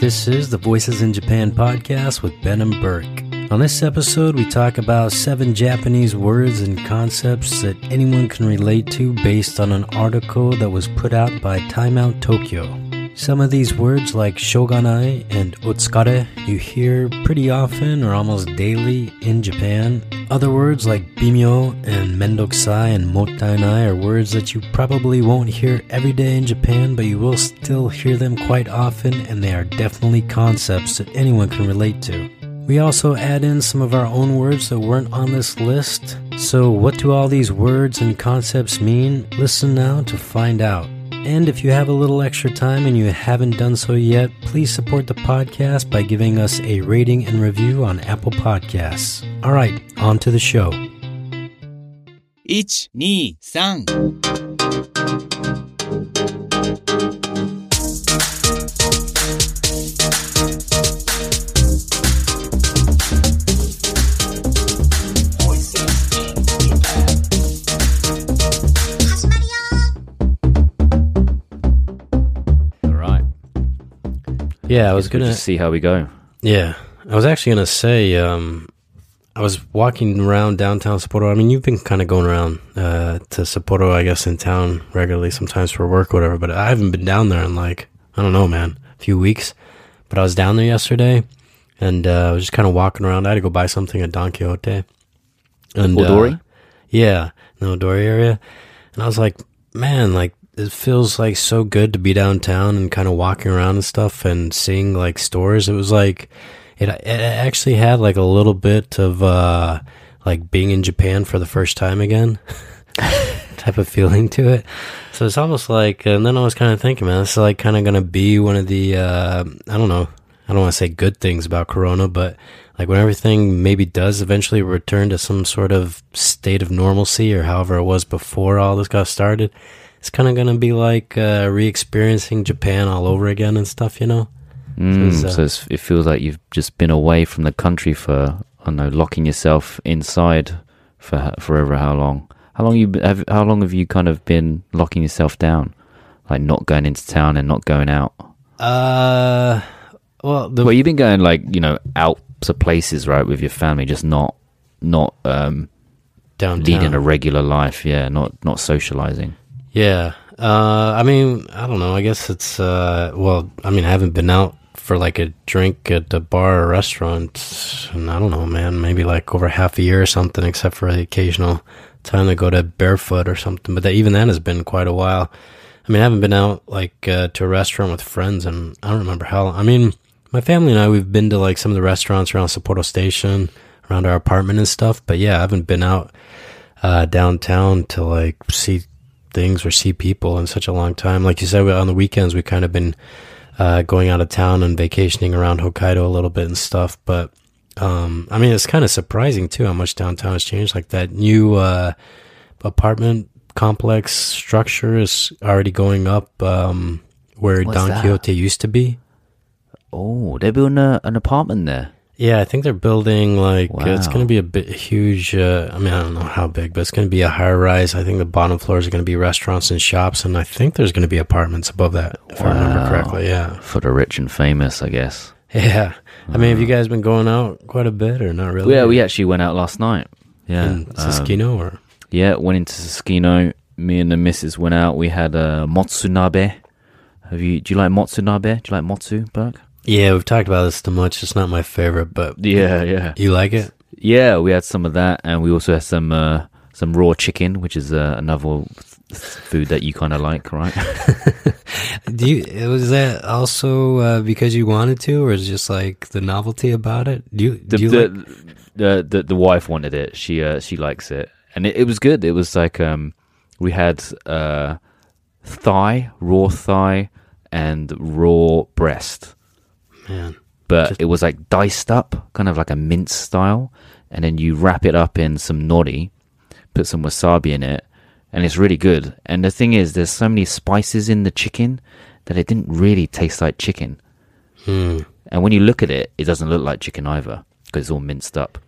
This is the Voices in Japan podcast with Ben and Burke. On this episode, we talk about seven Japanese words and concepts that anyone can relate to based on an article that was put out by Time Out Tokyo. Some of these words, like shoganai and otsukare, you hear pretty often or almost daily in Japan. Other words like bimyo and mendokusai and motainai are words that you probably won't hear every day in Japan, but you will still hear them quite often, and they are definitely concepts that anyone can relate to. We also add in some of our own words that weren't on this list. So, what do all these words and concepts mean? Listen now to find out. And if you have a little extra time and you haven't done so yet, please support the podcast by giving us a rating and review on Apple Podcasts. All right, on to the show. 1、2、3 Yeah, I was gonna. see how we go. Yeah, I was actually gonna say. Um, I was walking around downtown Sapporo. I mean, you've been kind of going around uh, to Sapporo, I guess, in town regularly, sometimes for work, or whatever. But I haven't been down there in like I don't know, man, a few weeks. But I was down there yesterday, and uh, I was just kind of walking around. I had to go buy something at Don Quixote. And Odori? uh, yeah, no Odori area. And I was like, man, like it feels like so good to be downtown and kind of walking around and stuff and seeing like stores. It was like it, it actually had like a little bit of uh like being in Japan for the first time again type of feeling to it. So it's almost like, and then I was kind of thinking, man, this is like kind of going to be one of the, uh, I don't know, I don't want to say good things about Corona, but like when everything maybe does eventually return to some sort of state of normalcy or however it was before all this got started, it's kind of going to be like uh, re experiencing Japan all over again and stuff, you know? Mm, it's, uh, so it's, it feels like you've just been away from the country for, I don't know, locking yourself inside for forever. How long? How long you have? How long have you kind of been locking yourself down, like not going into town and not going out? Uh, well, the well, you've been going like you know out to places, right, with your family, just not not um, downtown. leading a regular life. Yeah, not not socializing. Yeah. Uh, I mean, I don't know. I guess it's, uh, well, I mean, I haven't been out for like a drink at a bar or restaurant. And I don't know, man, maybe like over half a year or something, except for the occasional time to go to barefoot or something. But that, even that has been quite a while. I mean, I haven't been out like uh, to a restaurant with friends and I don't remember how. I mean, my family and I, we've been to like some of the restaurants around Sapporo Station, around our apartment and stuff. But yeah, I haven't been out uh, downtown to like see things or see people in such a long time. Like you said, we- on the weekends, we kind of been uh, going out of town and vacationing around Hokkaido a little bit and stuff. But um, I mean, it's kind of surprising too how much downtown has changed. Like that new uh, apartment complex structure is already going up um, where What's Don that? Quixote used to be. Oh, they're building a, an apartment there. Yeah, I think they're building like uh, it's going to be a bit huge. Uh, I mean, I don't know how big, but it's going to be a high rise. I think the bottom floors are going to be restaurants and shops, and I think there's going to be apartments above that, if I remember correctly. Yeah, for the rich and famous, I guess. yeah. I mean, have you guys been going out quite a bit, or not really? Yeah, we actually went out last night. Yeah, in um, Susukino, or yeah, went into Susukino. Me and the missus went out. We had a uh, motsunabe. Have you? Do you like motsunabe? Do you like motsu, Burke? Yeah, we've talked about this too much. It's not my favorite, but Yeah, yeah, you like it? yeah. We had some of that, and we also had some uh, some raw chicken, which is uh, another food that you kind of like, right? Do you? Was that also uh, because you wanted to, or is it just like the novelty about it? Do you? the, do you the, like- the the the wife wanted it. She uh she likes it, and it, it was good. It was like um we had uh thigh, raw thigh, and raw breast, man? but Just- it was like diced up, kind of like a mince style, and then you wrap it up in some nori, put some wasabi in it, and it's really good. And the thing is, there's so many spices in the chicken that it didn't really taste like chicken. Hmm. And when you look at it, it doesn't look like chicken either because it's all minced up.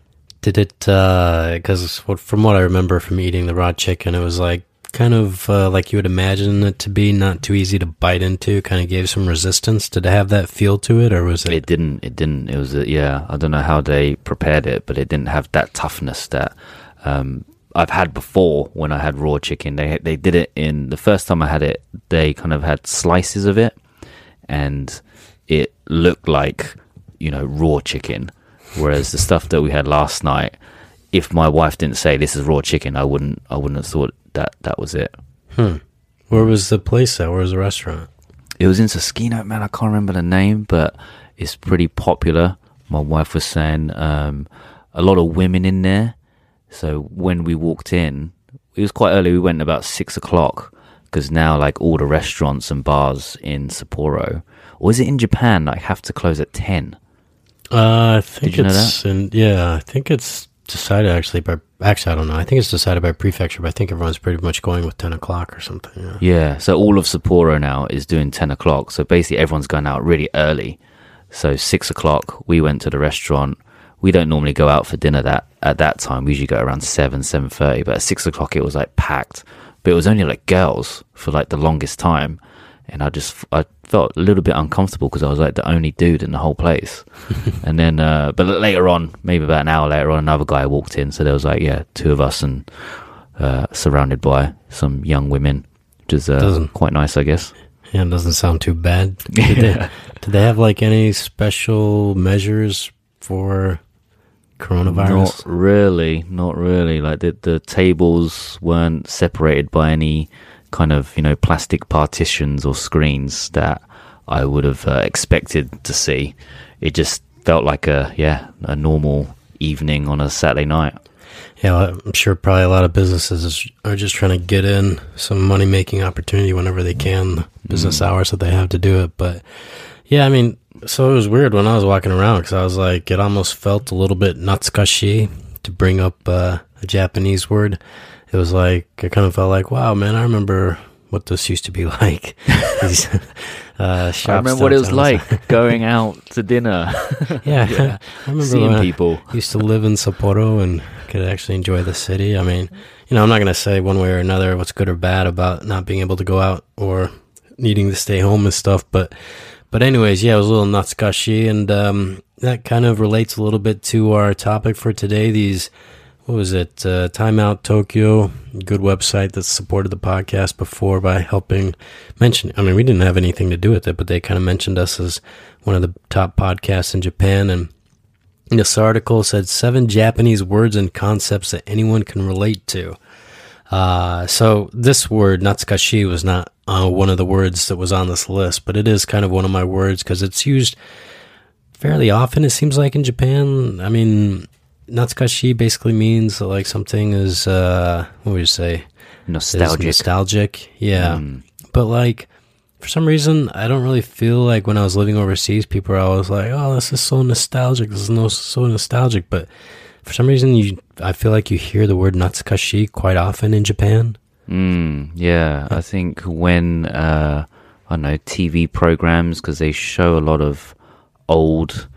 Did it? Because what from what I remember from eating the raw chicken, it was like kind of uh, like you would imagine it to be? Not too easy to bite into. Kind of gave some resistance. Did it have that feel to it, or was it? It didn't. It didn't. It was. A, yeah. I don't know how they prepared it, but it didn't have that toughness that um, I've had before when I had raw chicken. They they did it in the first time I had it. They kind of had slices of it, and it looked like you know raw chicken. Whereas the stuff that we had last night, if my wife didn't say this is raw chicken, I wouldn't. I wouldn't have thought that that was it. Where was the place at? Where was the restaurant? It was in Susukino, man. I can't remember the name, but it's pretty popular. My wife was saying um, a lot of women in there. So when we walked in, it was quite early. We went about six o'clock because now, like all the restaurants and bars in Sapporo, or is it in Japan? Like have to close at ten. Uh, I think Did you know it's in, yeah, I think it's decided actually by actually I don't know. I think it's decided by prefecture, but I think everyone's pretty much going with ten o'clock or something. Yeah. Yeah, so all of Sapporo now is doing 10 o'clock. So basically, everyone's going out really early. So 6 o'clock, we went to the restaurant. We don't normally go out for dinner that at that time. We usually go around 7, 7.30. But at 6 o'clock, it was like packed. But it was only like girls for like the longest time. And I just, I felt a little bit uncomfortable because I was like the only dude in the whole place. and then, uh, but later on, maybe about an hour later on, another guy walked in. So there was like, yeah, two of us and uh, surrounded by some young women, which is uh, quite nice, I guess. Yeah, it doesn't sound too bad. Did, they, did they have like any special measures for coronavirus? Not really, not really. Like the the tables weren't separated by any kind of you know plastic partitions or screens that I would have uh, expected to see. It just felt like a yeah a normal evening on a Saturday night. Yeah, well, I'm sure probably a lot of businesses are just trying to get in some money making opportunity whenever they can, business hours that they have to do it. But yeah, I mean, so it was weird when I was walking around because I was like, it almost felt a little bit natsukashi to bring up uh, a Japanese word. It was like, it kind of felt like, wow, man, I remember what this used to be like. These, uh, shops I remember what it was like going out to dinner, Yeah, I remember seeing when I- people. used to live in Sapporo and could actually enjoy the city. I mean, you know, I'm not going to say one way or another what's good or bad about not being able to go out or needing to stay home and stuff, but but anyways, yeah, it was a little natsukashi and um that kind of relates a little bit to our topic for today. These what was it? Uh, Time Out Tokyo, good website that supported the podcast before by helping mention. I mean, we didn't have anything to do with it, but they kind of mentioned us as one of the top podcasts in Japan and this article said seven Japanese words and concepts that anyone can relate to. Uh, so this word natsukashi was not uh, one of the words that was on this list, but it is kind of one of my words because it's used fairly often. It seems like in Japan. I mean, natsukashi basically means that like something is uh, what would you say? Nostalgic. nostalgic. Yeah. Mm. But like for some reason I don't really feel like when I was living overseas people are always like, "Oh, this is so nostalgic. This is no so nostalgic." But for some reason you I feel like you hear the word natsukashi quite often in Japan. Mm, yeah, I think when uh, I don't know TV programs because they show a lot of old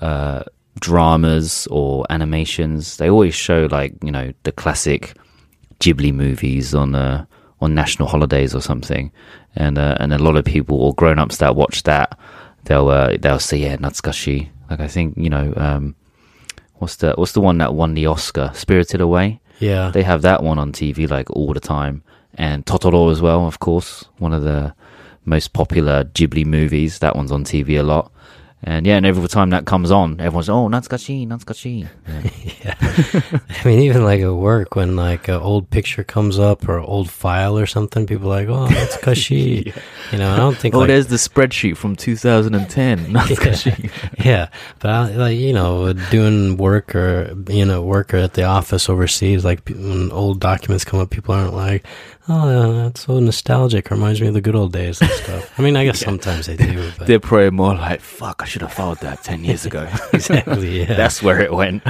uh, dramas or animations. They always show like you know the classic Ghibli movies on uh, on national holidays or something, and uh, and a lot of people or grown ups that watch that they'll uh, they'll say yeah Natsukashi. Like I think you know um, what's the what's the one that won the Oscar Spirited Away. Yeah. They have that one on TV like all the time, and Totoro as well, of course, one of the most popular Ghibli movies. That one's on TV a lot, and yeah, and every time that comes on, everyone's oh Natsukashi, Natsukashi. Yeah. I mean, even like at work, when like an old picture comes up or old file or something, people are like, "Oh, Natsukashi." You know, I don't think oh, like there's the spreadsheet from 2010. Natsukashi. yeah, but I, like you know, doing work or you know, work or at the office overseas, like when old documents come up, people aren't like, "Oh, that's so nostalgic." Reminds me of the good old days and stuff. I mean, I guess sometimes they do, but They're probably more like fuck. I should have filed that 10 years ago. exactly, yeah, That's where it went.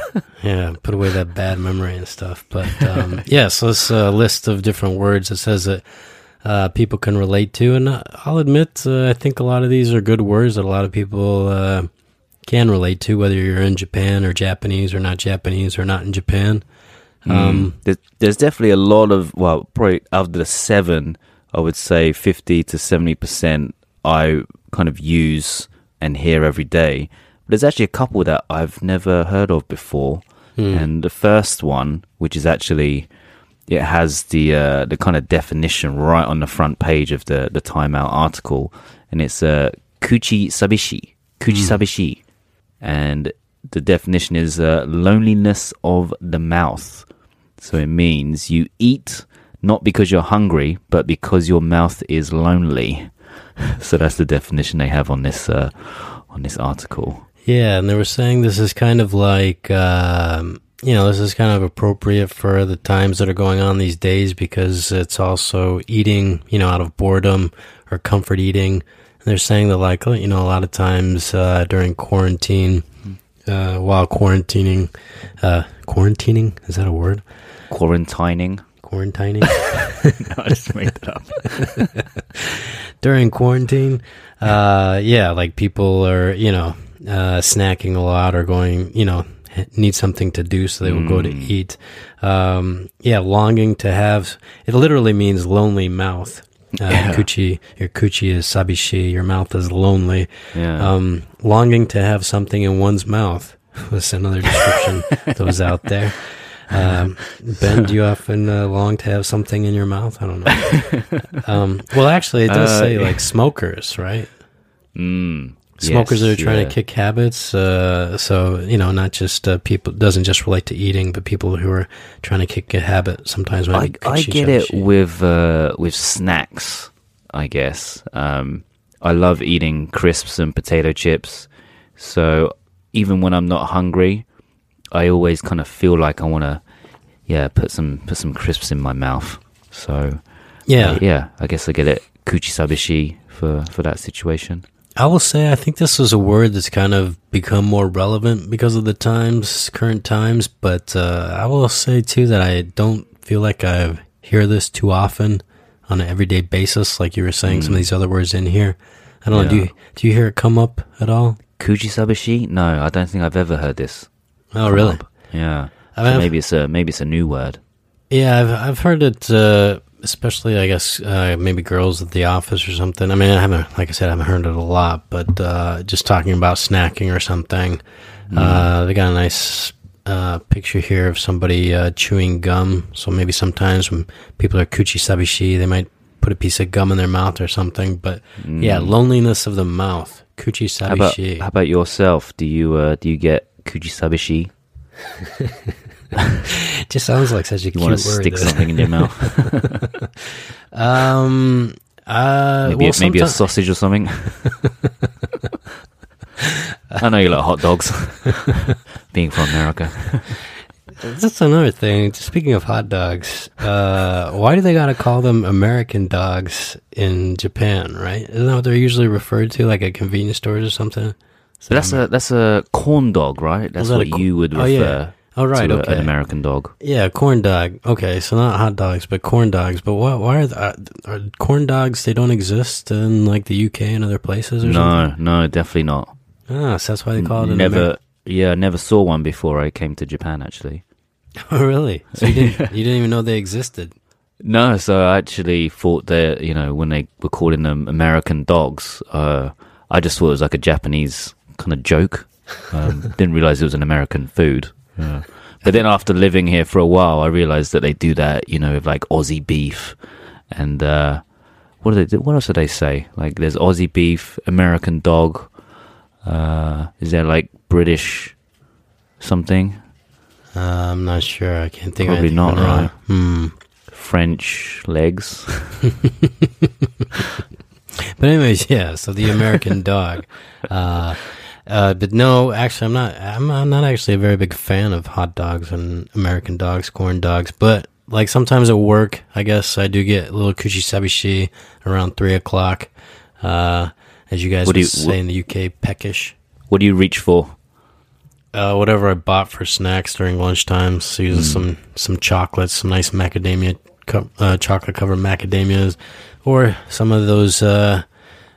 yeah. Put away that bad memory and stuff. But um, yeah, so this uh, list of different words. that says that. Uh, people can relate to, and uh, I'll admit, uh, I think a lot of these are good words that a lot of people uh, can relate to, whether you're in Japan or Japanese or not Japanese or not in Japan. Um, There's, there's definitely a lot of well, probably out of the seven, I would say fifty to seventy percent I kind of use and hear every day. But there's actually a couple that I've never heard of before, and the first one, which is actually it has the uh, the kind of definition right on the front page of the the Time Out article, and it's uh, kuchi sabishi, kuchi sabishi, and the definition is uh, loneliness of the mouth. So it means you eat not because you're hungry, but because your mouth is lonely. so that's the definition they have on this uh, on this article. Yeah, and they were saying this is kind of like, um, you know, this is kind of appropriate for the times that are going on these days because it's also eating, you know, out of boredom or comfort eating. And they're saying that, like, you know, a lot of times uh, during quarantine, uh, while quarantining, uh, quarantining, is that a word? Quarantining. Quarantining? no, I just made that up. during quarantine, uh, yeah, like people are, you know, uh, snacking a lot or going, you know, need something to do, so they will go to eat. Um, yeah, longing to have. It literally means lonely mouth. Uh, Yeah. Kuchi, your kuchi is sabishi. Your mouth is lonely. Yeah. Um, longing to have something in one's mouth was another description that was out there. Um, ben, do you often uh, long to have something in your mouth? I don't know. Um, well, actually, it does Uh, say like smokers, right? Mm, Smokers yes, that are trying yeah. to kick habits. Uh, so you know, not just uh, people. Doesn't just relate to eating, but people who are trying to kick a habit. Sometimes I, be I get it with uh, with snacks. I guess um, I love eating crisps and potato chips. So even when I'm not hungry, I always kind of feel like I want to, yeah, put some put some crisps in my mouth. So Yeah, uh, yeah, I guess I get it. Kuchi sabishi for for that situation. I will say I think this is a word that's kind of become more relevant because of the times, current times. But uh, I will say too that I don't feel like I hear this too often on an everyday basis. Like you were saying, some of these other words in here. I don't know. Do you do you hear it come up at all? Kuchi sabishi? No, I don't think I've ever heard this. Oh, really? up. Yeah. I mean, I've- maybe it's a maybe it's a new word. Yeah, I've I've heard it, uh, especially I guess uh, maybe girls at the office or something. I mean, I haven't, like I said, I haven't heard it a lot, but uh, just talking about snacking or something. Uh, they got a nice uh, picture here of somebody uh, chewing gum. So maybe sometimes when people are kuchi sabishi, they might put a piece of gum in their mouth or something. But yeah, loneliness of the mouth, kuchi How about sabishi. how about yourself? Do you uh, do you get kuchi sabishi? It just sounds like such a You cute want to word. stick though. something in your mouth? Um, uh, Maybe well, maybe a sausage or something. I know you like hot dogs. Being from America, That's another thing. Speaking of hot dogs, uh, why do they gotta call them American dogs in Japan? Right? Isn't that what they're usually referred to, like at convenience stores or something? So that's a that's a corn dog, right? That's that what co- you would Oh, refer yeah. Oh, right. to a- an American dog. Yeah, corn dog. Okay, so not hot dogs, but corn dogs. But why? Why are, the, are, are corn dogs? They don't exist in like the UK and other places or something. No, no, definitely not. Ah, so that's why they call it an never. Amer- Yeah, never saw one before I came to Japan. Actually, Oh, really? So you didn't? you didn't even know they existed? No, so I actually thought that, you know, when they were calling them American dogs, uh, I just thought it was like a Japanese kind of joke. Um, didn't realize it was an American food. Yeah. But then after living here for a while, I realized that they do that, you know, with like Aussie beef and, uh, what do they do? What else do they say? Like there's Aussie beef, American dog. Uh, is there like British something? Uh, I'm not sure. I can't think Probably of anything. not, right right? Hmm. French legs? But anyways, yeah. So the American dog. Uh, uh, but no, actually, I'm not. I'm, I'm not actually a very big fan of hot dogs and American dogs, corn dogs. But like sometimes at work, I guess I do get a little kuchi sabishi around three o'clock. Uh, as you guys What would you- say in the UK, peckish. What do you reach for? Uh, whatever I bought for snacks during lunchtime. So usually some some chocolates, some nice macadamia, uh, chocolate covered macadamias, or some of those. Uh,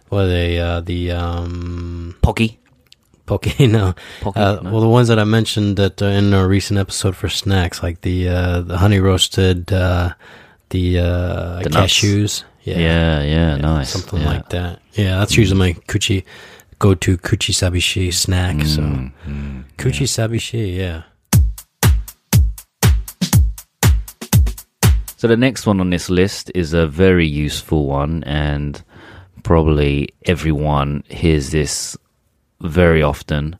what are they? Uh, the um, Pocky? Poke, no. Poke, Uh? Well, the ones that I mentioned that uh, in a recent episode for snacks, like the uh, the honey roasted, uh, the, uh, The cashews. Yeah, yeah, yeah, nice. something yeah. like that. Yeah, that's usually my kuchi go to kuchi sabishi snack. So Mm, mm, kuchi sabishi, yeah. So the next one on this list is a very useful one, and probably everyone hears this very often,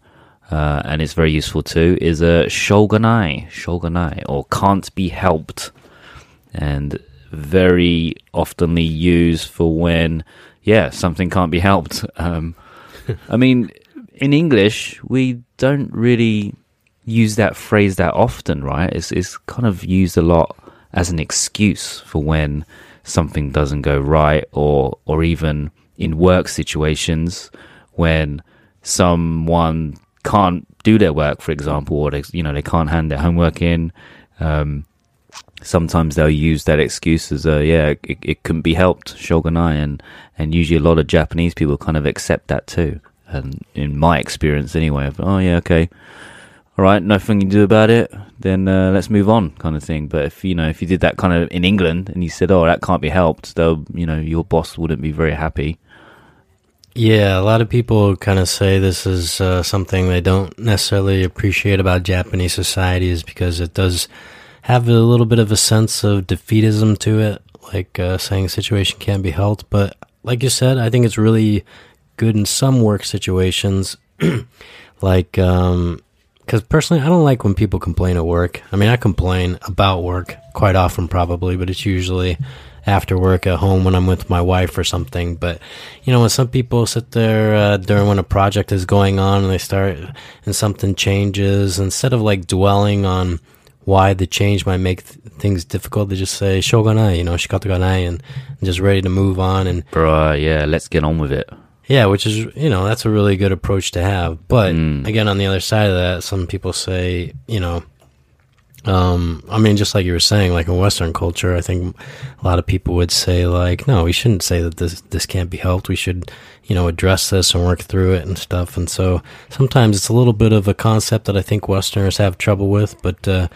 uh, and it's very useful too. Is a shoganai, shoganai, or can't be helped, and very oftenly used for when, yeah, something can't be helped. Um, I mean, in English, we don't really use that phrase that often, right? It's it's kind of used a lot as an excuse for when something doesn't go right, or or even in work situations when someone can't do their work, for example, or they, you know they can't hand their homework in. Um, sometimes they'll use that excuse as a yeah, it, it couldn't be helped, shoganai, and and usually a lot of Japanese people kind of accept that too. And in my experience, anyway, of oh yeah, okay, all right, nothing you can do about it, then uh, let's move on, kind of thing. But if you know if you did that kind of in England and you said oh that can't be helped, though you know your boss wouldn't be very happy. Yeah, a lot of people kind of say this is uh, something they don't necessarily appreciate about Japanese society is because it does have a little bit of a sense of defeatism to it, like uh, saying a situation can't be helped. But like you said, I think it's really good in some work situations. like, because personally, I don't like when people complain at work. I mean, I complain about work quite often, probably, but it's usually after work at home when I'm with my wife or something. But you know, when some people sit there uh, during when a project is going on and they start and something changes, instead of like dwelling on why the change might make th- things difficult, they just say shoganai, you know, shikataganai, and, and just ready to move on. And Bruh, yeah, let's get on with it. yeah, which is you know that's a really good approach to have. But Mm. again, on the other side of that, some people say you know, um, I mean, just like you were saying, like in Western culture, I think a lot of people would say like, no, we shouldn't say that this this can't be helped. We should you know address this and work through it and stuff. And so sometimes it's a little bit of a concept that I think Westerners have trouble with, but. Uh,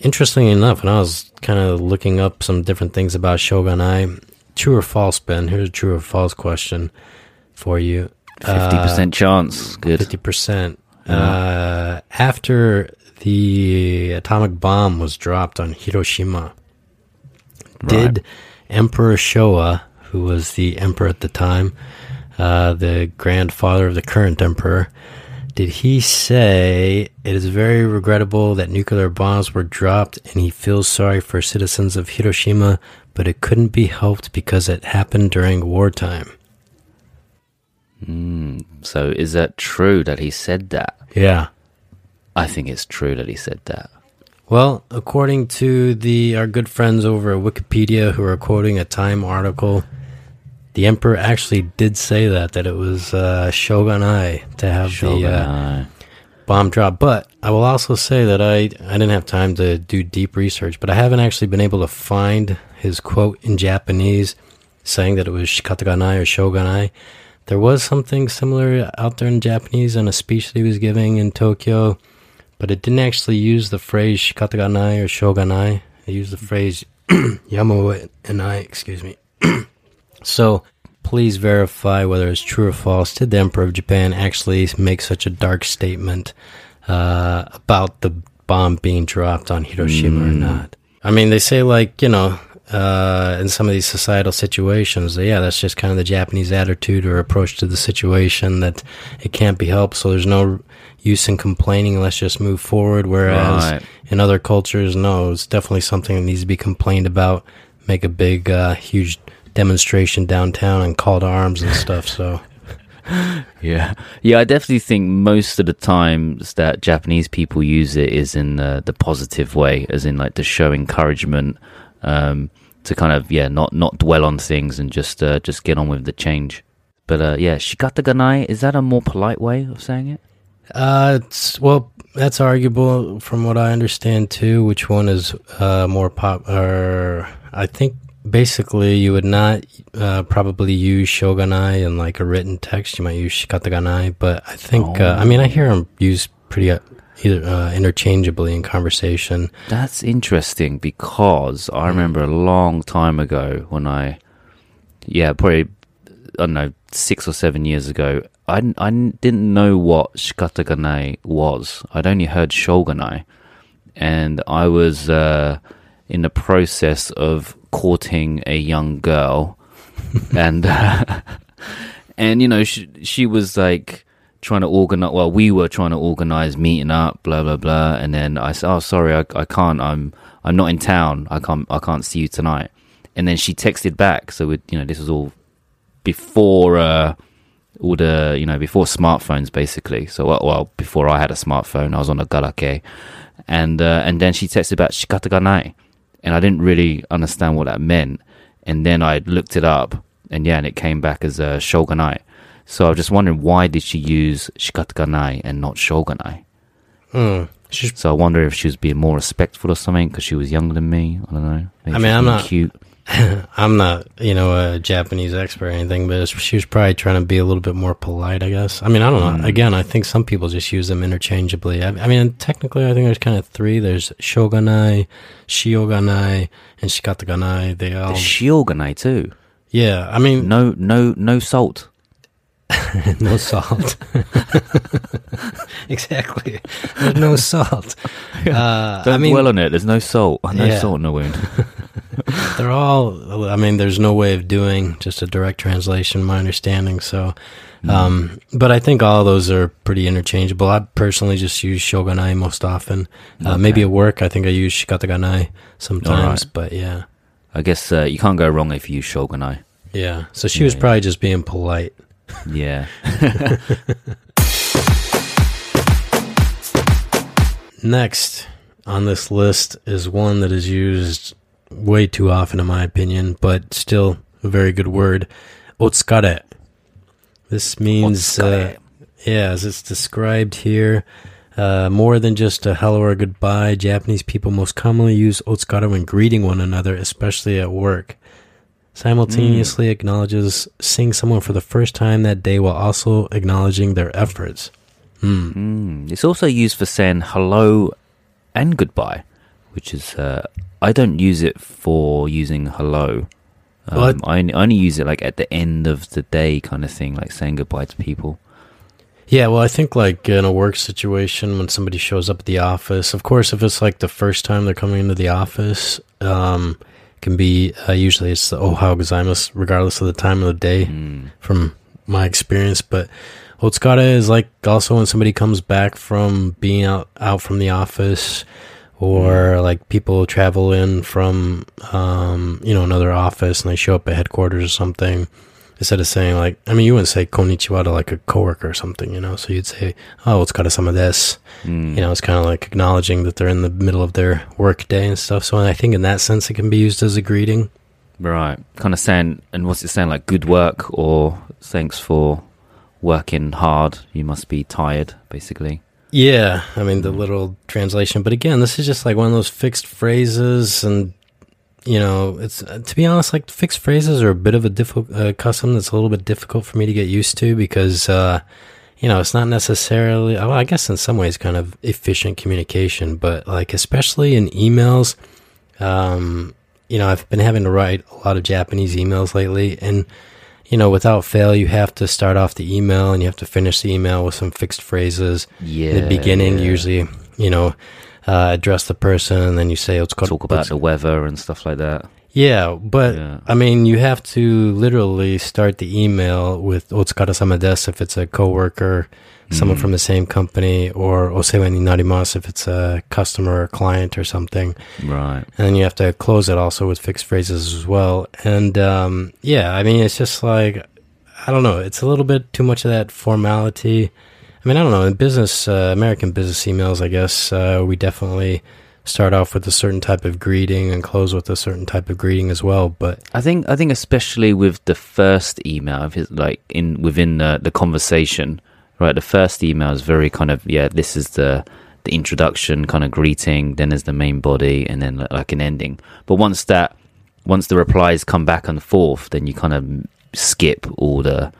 Interestingly enough, when I was kind of looking up some different things about Shogun Shoganai, true or false, Ben? Here's a true or false question for you. Fifty percent chance, good. Fifty percent. Uh, after the atomic bomb was dropped on Hiroshima, did Emperor Showa, who was the emperor at the time, uh, the grandfather of the current emperor, did he say it is very regrettable that nuclear bombs were dropped and he feels sorry for citizens of Hiroshima, but it couldn't be helped because it happened during wartime? So is that true that he said that? Yeah. I think it's true that he said that. Well, according to the our good friends over at Wikipedia who are quoting a Time article, the emperor actually did say that that it was uh, shoganai to have the uh, bomb drop. But I will also say that I I didn't have time to do deep research, but I haven't actually been able to find his quote in Japanese saying that it was shikataganai or shoganai. There was something similar out there in Japanese in a speech that he was giving in Tokyo, but it didn't actually use the phrase shikataganai or shoganai. It used the phrase yamu o enai, excuse me. so please verify whether it's true or false. Did the Emperor of Japan actually make such a dark statement uh, about the bomb being dropped on Hiroshima or not? I mean, they say like you know, uh, in some of these societal situations, yeah, that's just kind of the Japanese attitude or approach to the situation that it can't be helped. So there's no use in complaining. Let's just move forward. Whereas Right. in other cultures, no, it's definitely something that needs to be complained about. Make a big, uh, huge demonstration downtown and call to arms and stuff. So Yeah, yeah. I definitely think most of the times that Japanese people use it is in the, the positive way, as in like to show encouragement, um, to kind of yeah, not not dwell on things and just uh, just get on with the change. But uh, yeah, shikataganai is that a more polite way of saying it? Uh, it's, well, that's arguable from what I understand too. Which one is uh, more pop? Or I think basically you would not uh, probably use shoganai in like a written text. You might use shikataganai, but I think uh, I mean I hear them used pretty uh, either uh, interchangeably in conversation. That's interesting because I remember a long time ago when I, yeah, probably, I don't know, six or seven years ago, I, I didn't know what shikataganai was. I'd only heard shoganai. And I was uh, in the process of courting a young girl. and, uh, and, you know, she, she was like, trying to organize. Well, we were trying to organize meeting up, blah blah blah. And then I said, "Oh, sorry, I, I can't. I'm I'm not in town. I can't I can't see you tonight." And then she texted back. So we, you know, this was all before uh, all the you know before smartphones, basically. So well, well before I had a smartphone, I was on a galake, and uh, and then she texted back shikataganai, and I didn't really understand what that meant. And then I looked it up, and yeah, and it came back as uh, shoganai. So I was just wondering why did she use shikataganai and not shoganai? Hmm. She's, So I wonder if she was being more respectful or something because she was younger than me. I don't know. Maybe I mean, I'm not- cute. I'm not, you know, a Japanese expert or anything, but she was probably trying to be a little bit more polite, I guess. I mean, I don't know. Again, I think some people just use them interchangeably. I, I mean, technically, I think there's kind of three. There's shoganai, shioganai, and shikataganai. They all, The shioganai too. yeah. I mean, No, no, no salt. no salt. exactly. There's no salt. Uh, Don't I mean, dwell on it. There's no salt. No Yeah. salt in the wound. they're all. I mean, there's no way of doing just a direct translation. My understanding. So, um, but I think all those are pretty interchangeable. I personally just use shoganai most often. Uh, Maybe at work, I think I use shikataganai sometimes. Alright. But yeah, I guess uh, you can't go wrong if you use shoganai. yeah. So she was Yeah. probably just being polite. Yeah. Next on this list is one that is used way too often, in my opinion, but still a very good word. Otsukare. This means, uh, yeah, as it's described here, uh, more than just a hello or a goodbye. Japanese people most commonly use otsukare when greeting one another, especially at work. Simultaneously acknowledges seeing someone for the first time that day while also acknowledging their efforts. Hmm. Mm. It's also used for saying hello and goodbye, which is uh, I don't use it for using hello. Um, What? I only, I only use it like at the end of the day, kind of thing, like saying goodbye to people. Yeah, well, I think like in a work situation when somebody shows up at the office, of course, if it's like the first time they're coming into the office, um, it can be uh, usually it's the ohayo gozaimasu, regardless of the time of the day, Mm. from my experience. But otsukare is like also when somebody comes back from being out out from the office, or like people travel in from um, you know another office and they show up at headquarters or something instead of saying like I mean you wouldn't say konnichiwa to like a coworker or something, you know. So you'd say, "Oh, it's got some of this." Mm. You know, it's kind of like acknowledging that they're in the middle of their work day and stuff. So I think in that sense it can be used as a greeting. Right. Kind of saying, and what's it saying? Like good work or thanks for working hard. You must be tired, basically. Yeah, I mean the literal translation, but again, this is just like one of those fixed phrases, and you know, it's uh, to be honest, like fixed phrases are a bit of a difficult uh, custom that's a little bit difficult for me to get used to because, uh, you know, it's not necessarily. Well, I guess in some ways, kind of efficient communication, but like especially in emails, um, you know, I've been having to write a lot of Japanese emails lately, and you know, without fail, you have to start off the email and you have to finish the email with some fixed phrases Yeah. in the beginning yeah. usually you know uh, address the person and then you say called talk about the weather and stuff like that. Yeah but Yeah. i mean you have to literally start the email with otsukare desu if it's a coworker someone Mm. from the same company or osewa ni narimasu if it's a customer or client or something Right. and then you have to close it also with fixed phrases as well and um, yeah i mean it's just like i don't know it's a little bit too much of that formality i mean i don't know in business uh, american business emails i guess uh, we definitely start off with a certain type of greeting and close with a certain type of greeting as well but I think I think especially with the first email of his like in within the the conversation, right? The first email is very kind of yeah, this is the the introduction kind of greeting, then there's the main body and then like an ending. But once that once the replies come back and forth, then you kind of skip all the,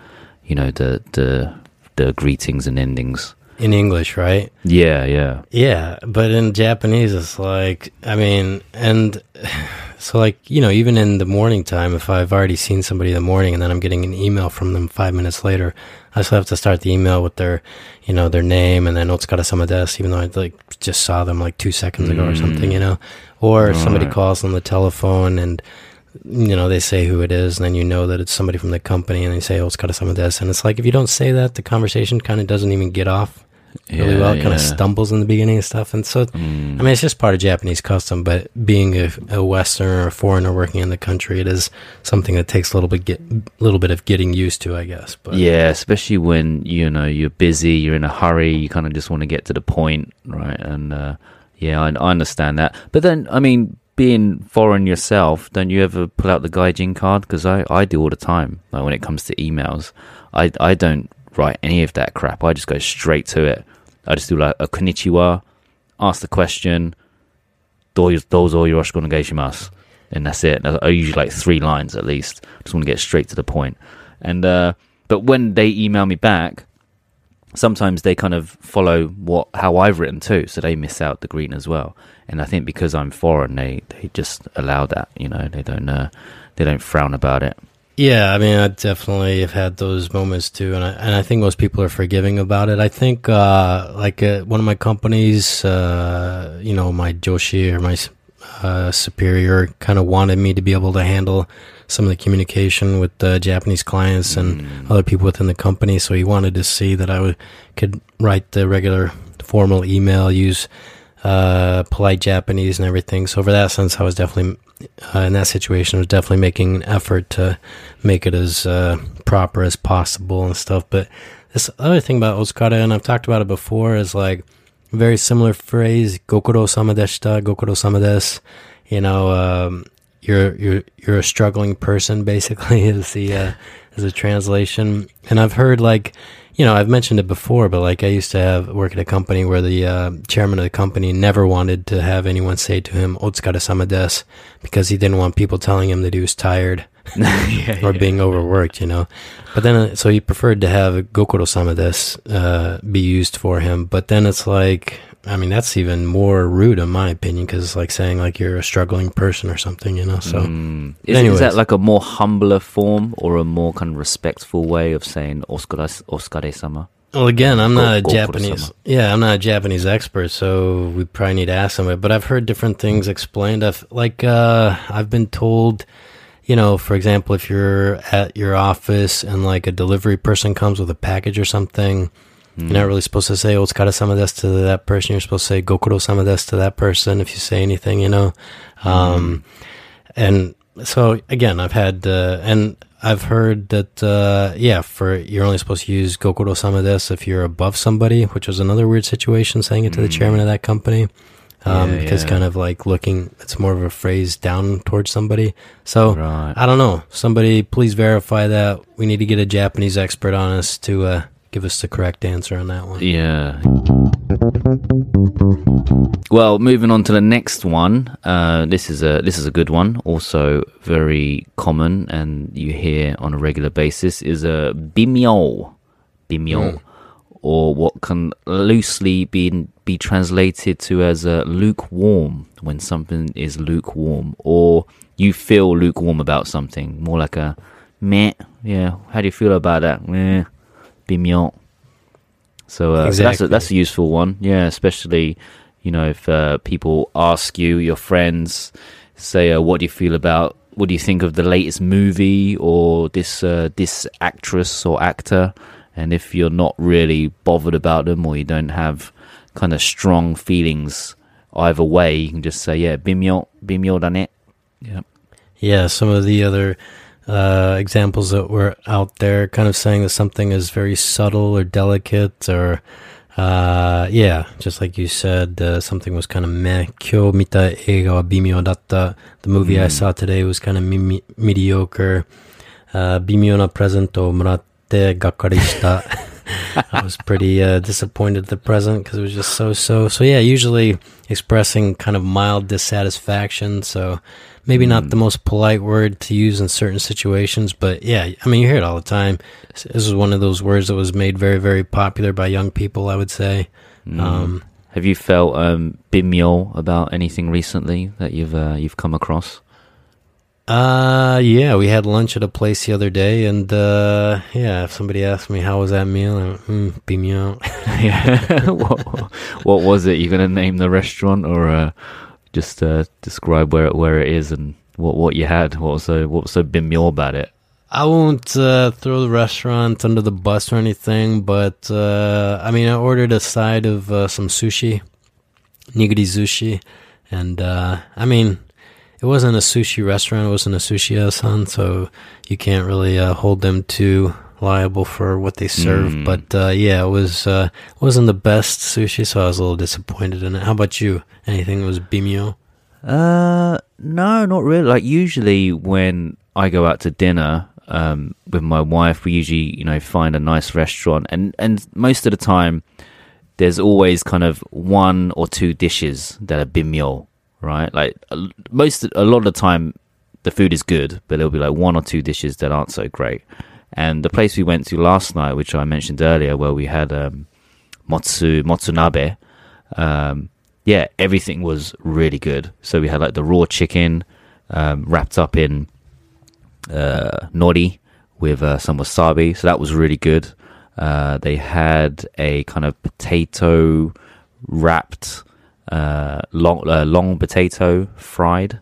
you know, the the the greetings and endings. In English, right? Yeah, yeah. Yeah, but in Japanese, it's like, I mean, and so, like, you know, even in the morning time, if I've already seen somebody in the morning and then I'm getting an email from them five minutes later, I still have to start the email with their, you know, their name and then otsukare sama desu, even though I like just saw them like two seconds ago or something, mm. you know, or somebody Right. calls on the telephone and, you know, they say who it is, and then you know that it's somebody from the company, and they say, "Oh, it's kind of some of this," and it's like if you don't say that, the conversation kind of doesn't even get off really Yeah, well. It kind of yeah. stumbles in the beginning and stuff, and so Mm. I mean, it's just part of Japanese custom. But being a, a Westerner or a foreigner working in the country, it is something that takes a little bit get little bit of getting used to, I guess. But Yeah, especially when you know you're busy, you're in a hurry, you kind of just want to get to the point, right? And uh, yeah, I, I understand that. But then, I mean, being foreign yourself, don't you ever pull out the gaijin card? Because I, I do all the time. Like when it comes to emails, I I don't write any of that crap. I just go straight to it. I just do like a konnichiwa, ask the question, dozo yoroshiku onegaishimasu, and that's it. I usually like three lines at least. Just want to get straight to the point. And uh, but when they email me back, sometimes they kind of follow what how I've written too, so they miss out the green as well. And I think because I'm foreign, they they just allow that. You know, they don't uh, they don't frown about it. Yeah, I mean, I definitely have had those moments too, and I and I think most people are forgiving about it. I think, uh, like uh, one of my companies, uh, you know, my joshi or my uh, superior kind of wanted me to be able to handle some of the communication with the Japanese clients and other people within the company. So he wanted to see that I would could write the regular formal email, use uh, polite Japanese and everything. So for that sense, I was definitely uh, in that situation. I was definitely making an effort to make it as uh, proper as possible and stuff. But this other thing about Otsukare, and I've talked about it before, is like a very similar phrase, "Gokuro sama deshita," "Gokuro sama desu." You know, um, you're you're you're a struggling person. Basically, is the uh, is a translation. And I've heard like you know, I've mentioned it before, but like I used to have work at a company where the uh, chairman of the company never wanted to have anyone say to him "Otsukare sama desu" because he didn't want people telling him that he was tired or being overworked, you know. But then, uh, so he preferred to have "Gokuro sama desu" uh, be used for him. But then it's like, I mean, that's even more rude in my opinion because it's like saying like you're a struggling person or something, you know. So. Mm. Is, is that like a more humbler form or a more kind of respectful way of saying "oskare oskare sama"? Well, again, I'm Go- not a Japanese. Yeah, I'm not a Japanese expert, so we probably need to ask somebody. But I've heard different things explained. I've like uh, I've been told, you know, for example, if you're at your office and like a delivery person comes with a package or something, you're not really supposed to say "otsukare sama desu" to that person. You're supposed to say "gokuro sama desu" to that person if you say anything, you know. Um, and so again, I've had uh, and I've heard that uh, yeah, for you're only supposed to use Gokuro sama desu if you're above somebody, which was another weird situation saying it to the chairman of that company. Um, Yeah, because yeah. kind of like looking, it's more of a phrase down towards somebody. So Right. I don't know. Somebody please verify that. We need to get a Japanese expert on us to uh, give us the correct answer on that one. Yeah. Well, moving on to the next one. Uh, this is a this is a good one. Also very common, and you hear on a regular basis is a bimyo, bimyo, or what can loosely be be translated to as a lukewarm. When something is lukewarm, or you feel lukewarm about something, more like a meh. Yeah, how do you feel about that? Meh, bimyo. So, uh, so that's a, that's a useful one. Yeah, especially you know if uh, people ask you, your friends say, uh, "What do you feel about? What do you think of the latest movie or this uh, this actress or actor?" And if you're not really bothered about them or you don't have kind of strong feelings either way, you can just say, "Yeah, bimyo, bimyo da ne." Yeah. Yeah, some of the other uh, examples that were out there, kind of saying that something is very subtle or delicate or. Uh, yeah, just like you said, uh, something was kind of meh. Kyo mita ega bimyo datta. The movie mm. I hmm. saw today was kind of mi- mi- mediocre. Uh, bimyo na present o. I was pretty uh, disappointed the present because it was just so so. So yeah, usually expressing kind of mild dissatisfaction. So maybe not the most polite word to use in certain situations, but yeah, I mean you hear it all the time. This is one of those words that was made very very popular by young people. I would say. Um, Have you felt um, bimyo about anything recently that you've uh, you've come across? Uh, yeah, we had lunch at a place the other day, and uh, yeah, if somebody asked me how was that meal, I went, mm, bimyo. yeah. what, what was it? You gonna name the restaurant or uh, just uh, describe where it, where it is and what what you had? What was so what was so bimyo about it? I won't uh, throw the restaurant under the bus or anything, but uh, I mean, I ordered a side of uh, some sushi, nigiri sushi, and uh, I mean, it wasn't a sushi restaurant, it wasn't a sushi san, so you can't really uh, hold them too liable for what they serve. Mm. But uh, yeah, it was uh, wasn't the best sushi, so I was a little disappointed in it. How about you? Anything that was bimyo? Uh, no, not really. Like usually when I go out to dinner um, with my wife, we usually you know find a nice restaurant, and and most of the time there's always kind of one or two dishes that are bimyo, right? Like most a lot of the time the food is good, but there'll be like one or two dishes that aren't so great. And the place we went to last night, which I mentioned earlier, where we had um, motsu motsunabe, um, yeah, everything was really good. So we had like the raw chicken um, wrapped up in uh, nori with uh, some wasabi, so that was really good. Uh, they had a kind of potato wrapped uh, long uh, long potato fried.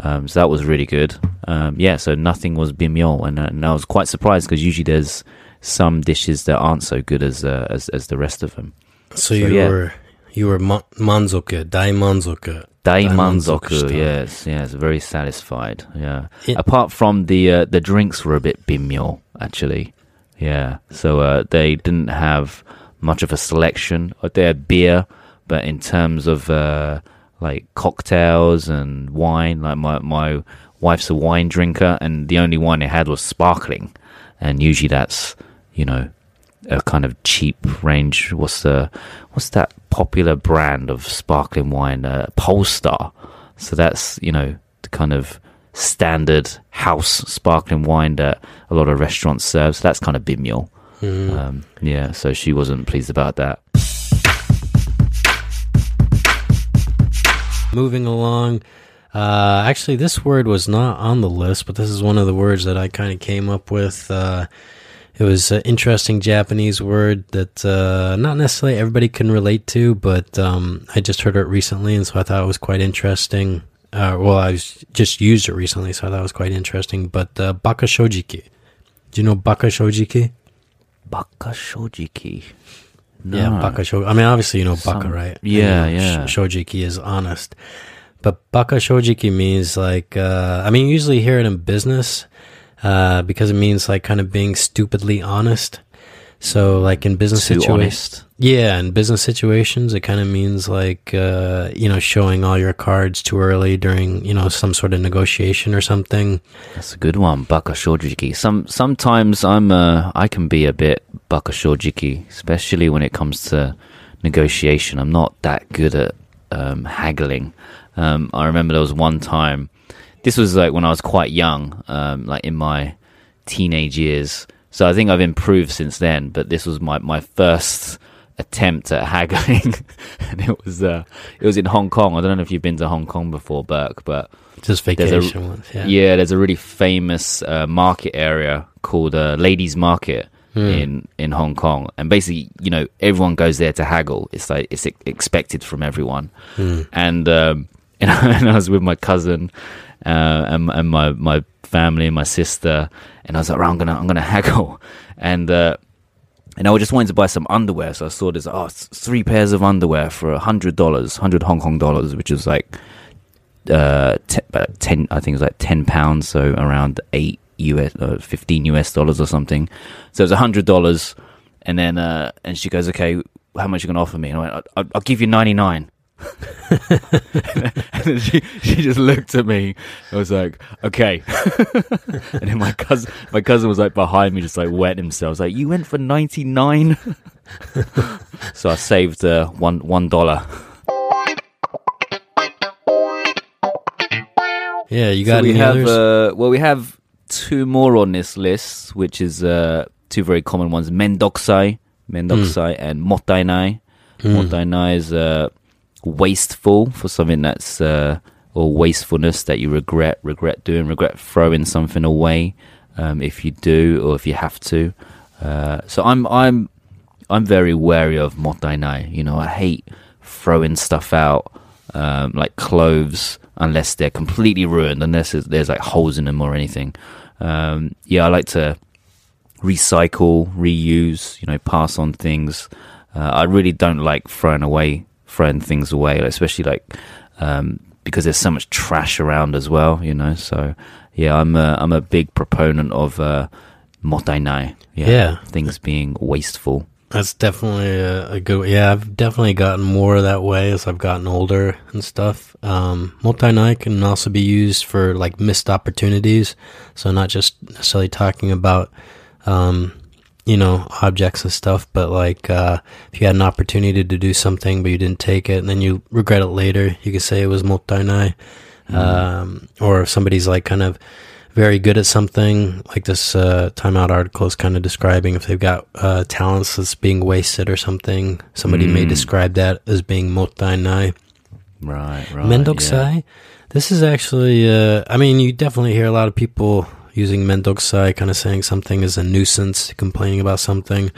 Um, so that was really good. Um, yeah, so nothing was bimyo, and, uh, and I was quite surprised because usually there's some dishes that aren't so good as uh, as as the rest of them. So you yeah. were you were ma- manzoku, dai manzoku. Daimanzoku, style. yes, yes, very satisfied. Yeah. It- Apart from the uh, the drinks were a bit bimyo, actually. Yeah. So uh, they didn't have much of a selection. They had beer, but in terms of uh, like cocktails and wine, like my my wife's a wine drinker, and the only wine they had was sparkling, and usually that's you know a kind of cheap range. What's the what's that popular brand of sparkling wine? Uh, Polestar. So that's you know the kind of standard house sparkling wine that a lot of restaurants serve. So that's kind of bimyo. Um, yeah. So she wasn't pleased about that. Moving along. Uh, actually, this word was not on the list, but this is one of the words that I kind of came up with. Uh, it was an interesting Japanese word that uh, not necessarily everybody can relate to, but um, I just heard it recently, and so I thought it was quite interesting. Uh, well, I just used it recently, so I thought it was quite interesting. But uh, baka shojiki. Do you know baka shojiki? Shojiki. Yeah, baka shojiki. I mean, obviously you know baka, Some- right? Yeah, You know, yeah. sh- shojiki is honest, but baka shojiki means like. Uh, I mean, you usually hear it in business uh, because it means like kind of being stupidly honest. So, like in business situations, yeah, in business situations, it kind of means like uh, you know showing all your cards too early during you know some sort of negotiation or something. That's a good one, baka shojiki. Some sometimes I'm uh, I can be a bit baka shojiki, especially when it comes to negotiation. I'm not that good at um, haggling. Um, I remember there was one time. This was like when I was quite young, um, like in my teenage years. So I think I've improved since then. But this was my my first attempt at haggling, and it was uh, it was in Hong Kong. I don't know if you've been to Hong Kong before, Burke, but Just There's a- vacation ones, yeah. yeah, there's a really famous uh, market area called uh, Ladies Market in in Hong Kong, and basically, you know, everyone goes there to haggle. It's like it's expected from everyone. And um, and, I, was with my cousin uh, and, and my my family and my sister, and I was like, "Right, I'm gonna I'm gonna haggle, and. Uh, and I just wanted to buy some underwear, so I saw this. Oh, three pairs of underwear for a hundred dollars, hundred Hong Kong dollars, which is like uh, te- about 10 i think it was like 10 pounds so around 8 us uh, 15 us dollars or something so it was a hundred dollars and then uh and she goes okay how much you gonna offer me and i went i'll, I'll give you 99 and then she, she just looked at me. I was like, okay. and then my cousin, my cousin was like behind me, just like wet himself. I was like, you went for 99? so I saved uh, one, one dollar. Yeah, you got so we any have, uh, well, we have two more on this list, which is uh, two very common ones: mendokusai, mendokusai, and mottainai. Motainai is uh, wasteful for something that's uh, or wastefulness that you regret, regret doing, regret throwing something away um, if you do or if you have to. Uh, so I'm I'm I'm very wary of mottainai. You know, I hate throwing stuff out um, like clothes unless they're completely ruined, unless there's, there's like holes in them or anything. Um, yeah, I like to recycle, reuse, you know, pass on things. Uh, I really don't like throwing away, throwing things away, especially like um, because there's so much trash around as well, you know. So yeah, I'm a, I'm a big proponent of uh, mottainai. Yeah, Yeah. things being wasteful. That's definitely a, a good. Yeah, I've definitely gotten more that way as I've gotten older and stuff. Um, mottainai can also be used for like missed opportunities. So not just necessarily talking about, um, you know, objects and stuff, but like uh, if you had an opportunity to do something but you didn't take it, and then you regret it later, you could say it was mottainai. Um, or if somebody's like kind of very good at something, like this uh, Time Out article is kind of describing if they've got uh, talents that's being wasted or something, somebody may Mm. describe that as being mottainai. Right, right. Mendokusai. This is actually, uh, I mean, you definitely hear a lot of people using mendokusai, kind of saying something is a nuisance, complaining about something.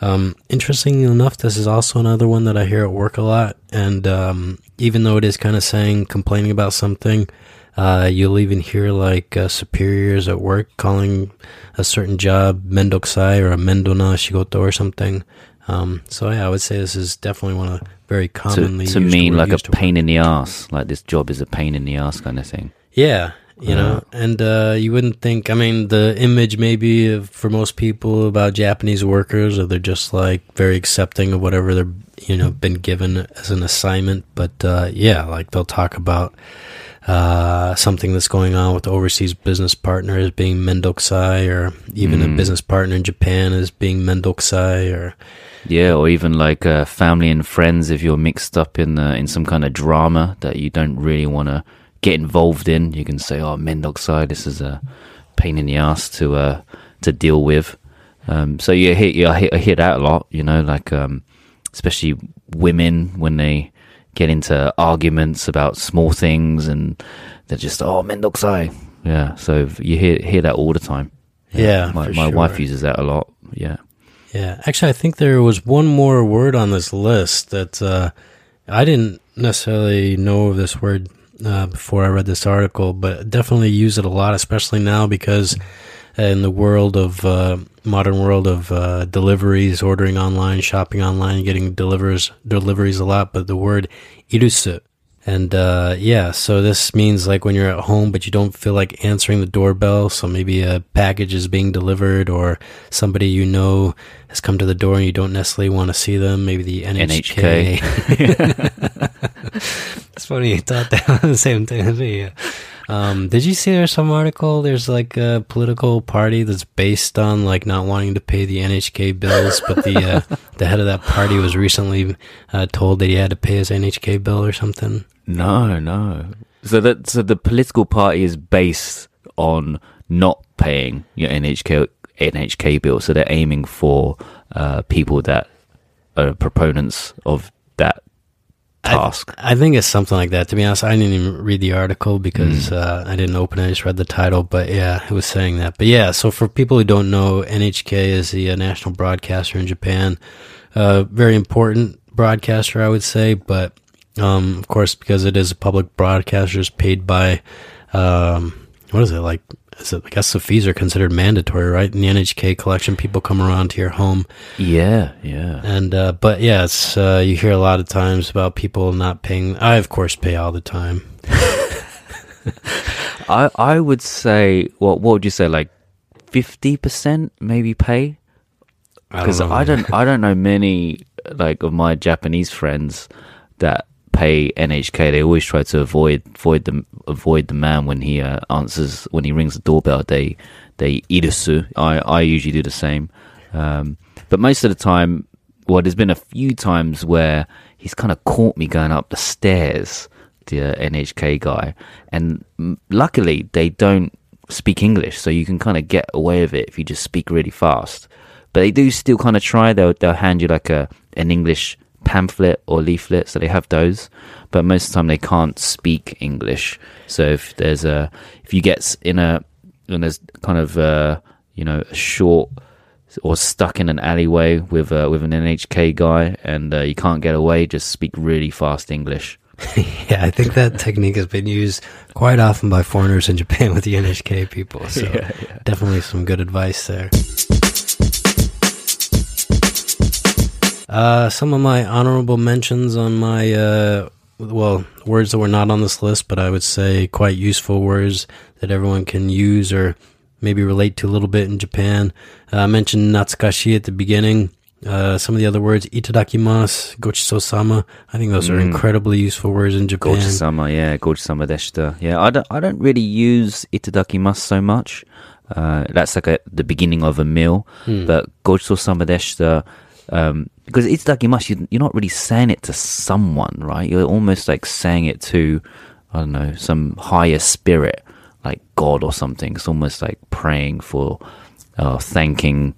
Um, interestingly enough, this is also another one that I hear at work a lot. And um, even though it is kind of saying complaining about something, uh, you'll even hear like uh, superiors at work calling a certain job mendokusai or a mendona shigoto or something. Um, so yeah, I would say this is definitely one of very To, commonly to used mean like a to pain in the ass, like this job is a pain in the ass kind of thing. Yeah, you know, and uh, you wouldn't think. I mean, the image maybe of, for most people about Japanese workers, or they're just like very accepting of whatever they're you know been given as an assignment. But uh, yeah, like they'll talk about uh, something that's going on with the overseas business partner as being mendokusai, or even a business partner in Japan as being mendokusai, or Yeah, or even like uh, family and friends if you're mixed up in uh, in some kind of drama that you don't really want to get involved in. You can say, "Oh, Mendokusai, this is a pain in the ass to uh, to deal with." Um, so you hear, you I hear, I hear that a lot. You know, like um, especially women when they get into arguments about small things and they're just, "Oh, Mendokusai." Yeah, so you hear hear that all the time. Yeah, my for my wife uses that a lot. Yeah. Yeah, actually, I think there was one more word on this list that uh, I didn't necessarily know of this word uh, before I read this article, but definitely use it a lot, especially now because in the world of uh, modern world of uh, deliveries, ordering online, shopping online, getting delivers deliveries a lot. But the word irusu. And uh, yeah, so this means like when you're at home, but you don't feel like answering the doorbell. So maybe a package is being delivered, or somebody you know has come to the door and you don't necessarily want to see them. Maybe the NHK. it's funny you thought that the same thing as me. yeah. Um, did you see there's some article? There's like a political party that's based on like not wanting to pay the NHK bills, but the uh, the head of that party was recently uh, told that he had to pay his NHK bill or something. No, no. So that so the political party is based on not paying your NHK NHK bill. So they're aiming for uh, people that are proponents of that task. I think it's something like that. To be honest, I didn't even read the article because uh, I didn't open it. I just read the title. But yeah, it was saying that. But yeah, so for people who don't know, NHK is the uh, national broadcaster in Japan. Uh, very important broadcaster, I would say. But um, of course, because it is a public broadcaster, it's paid by um, what is it like? I guess the fees are considered mandatory, right? In the NHK collection, people come around to your home yeah, yeah. and uh, but yeah, it's uh, you hear a lot of times about people not paying. I of course pay all the time. I I would say what what would you say like fifty percent maybe pay I because know. I don't I don't know many like of my Japanese friends that pay NHK, they always try to avoid avoid the avoid the man when he uh, answers when he rings the doorbell. They they irusu. I I usually do the same, um, but most of the time, well, there's been a few times where he's kind of caught me going up the stairs. The uh, NHK guy, and luckily they don't speak English, so you can kind of get away with it if you just speak really fast. But they do still kind of try. They'll they'll hand you like a an English pamphlet or leaflet, so they have those. But most of the time they can't speak English. So if there's a if you get in a and there's kind of uh you know a short or stuck in an alleyway with uh, with an NHK guy and uh, you can't get away, just speak really fast English. Yeah, I think that technique has been used quite often by foreigners in Japan with the NHK people. So definitely some good advice there. Uh, some of my honorable mentions on my, uh, well, words that were not on this list, but I would say quite useful words that everyone can use or maybe relate to a little bit in Japan. Uh, I mentioned natsukashi at the beginning. Uh, some of the other words, itadakimasu, gochiso-sama. I think those are incredibly useful words in Japan. Sama, yeah, sama deshita. Yeah, I don't, I don't really use itadakimasu so much. Uh, that's like a, the beginning of a meal, but gochiso sama deshita, um, because like you, must, you're not really saying it to someone, right? You're almost like saying it to, I don't know, some higher spirit, like God or something. It's almost like praying for, uh, thanking,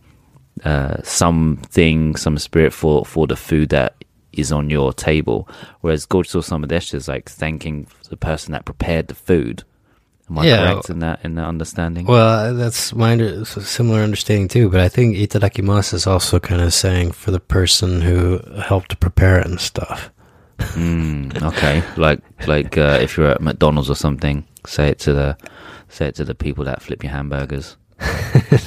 uh, something, some spirit for, for the food that is on your table. Whereas Gochiso Samadesh is like thanking the person that prepared the food. Am I Yeah. correct in that in that understanding? Well, that's my under, similar understanding too, but I think itadakimasu is also kind of saying for the person who helped prepare it and stuff. Mm, okay, like like uh, if you're at McDonald's or something, say it to the say it to the people that flip your hamburgers.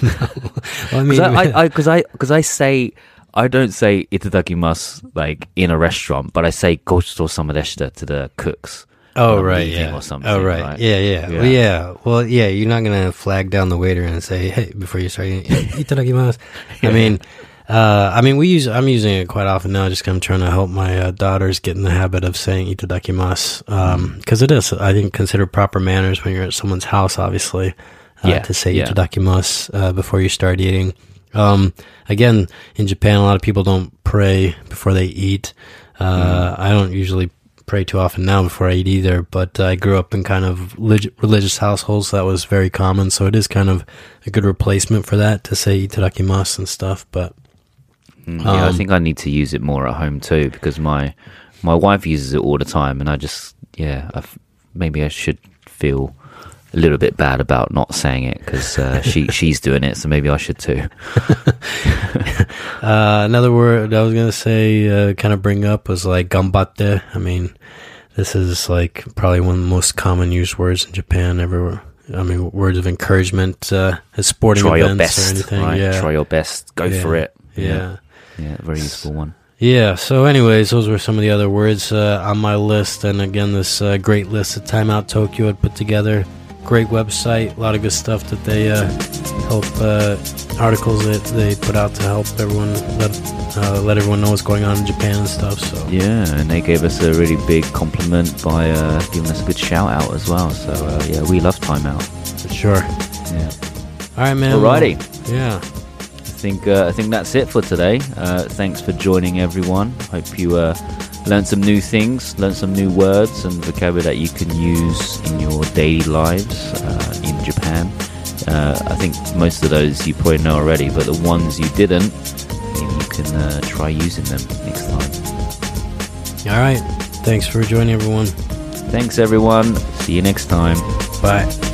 Well, I mean, Because I because I because I, say I don't say itadakimasu like in a restaurant, but I say gochiso samadeshita to the cooks. Oh I'm right, yeah, or something, oh right, right? yeah, yeah, Yeah. Well, yeah. Well, yeah, you're not gonna flag down the waiter and say, "Hey," before you start eating, itadakimasu. I mean. Uh, I mean, we use. I'm using it quite often now. Just 'cause I'm trying to help my uh, daughters get in the habit of saying "itadakimasu," because it is, I think, considered proper manners when you're at someone's house. Obviously, uh, Yeah, to say yeah. "itadakimasu" uh, before you start eating. Um, again, in Japan, a lot of people don't pray before they eat. Uh, I don't usually pray too often now before I eat either, but I grew up in kind of lig- religious households, so that was very common. So it is kind of a good replacement for that to say "itadakimasu" and stuff. But Mm, yeah, I Um, think I need to use it more at home too because my my wife uses it all the time, and I just yeah, I f maybe I should feel a little bit bad about not saying it because uh, she she's doing it, so maybe I should too. Uh, another word I was gonna say, uh, kind of bring up was like gambatte. I mean, this is like probably one of the most common used words in Japan. Everywhere. I mean, words of encouragement uh, at sporting Try your events best, or anything. right? Yeah. Try your best. Go Yeah. for it. yeah. yeah, very useful one. Yeah, so anyways, those were some of the other words uh, on my list. And again, this uh, great list that Time Out Tokyo had put together. Great website, a lot of good stuff that they uh, help, uh, articles that they put out to help everyone, let, uh, let everyone know what's going on in Japan and stuff. So, Yeah, and they gave us a really big compliment by uh, giving us a good shout out as well. So uh, yeah, we love Time Out. for sure. Yeah. All right, man. Alrighty. Well, yeah. I think uh, I think that's it for today. Uh, thanks for joining, everyone. Hope you learned some new things, learn some new words and vocabulary that you can use in your daily lives uh, in Japan. Uh, I think most of those you probably know already, but the ones you didn't, maybe you can uh, try using them next time. All right. Thanks for joining, everyone. Thanks, everyone. See you next time. Bye.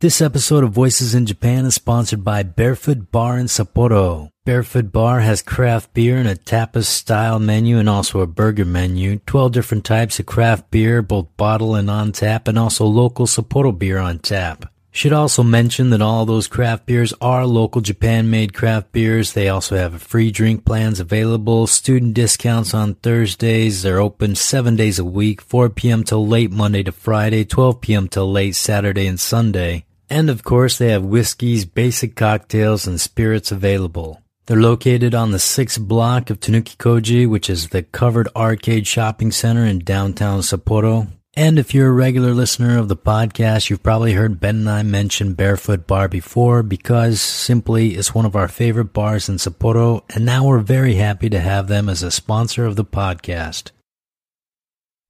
This episode of Voices in Japan is sponsored by Barefoot Bar in Sapporo. Barefoot Bar has craft beer and a tapas style menu and also a burger menu, 12 different types of craft beer, both bottle and on tap, and also local Sapporo beer on tap. Should also mention that all those craft beers are local Japan made craft beers. They also have free drink plans available, student discounts on Thursdays. They're open seven days a week, 4 p.m. till late Monday to Friday, 12 p.m. till late Saturday and Sunday. And of course, they have whiskeys, basic cocktails, and spirits available. They're located on the sixth block of Tanuki Koji, which is the covered arcade shopping center in downtown Sapporo. And if you're a regular listener of the podcast, you've probably heard Ben and I mention Barefoot Bar before because simply it's one of our favorite bars in Sapporo, and now we're very happy to have them as a sponsor of the podcast.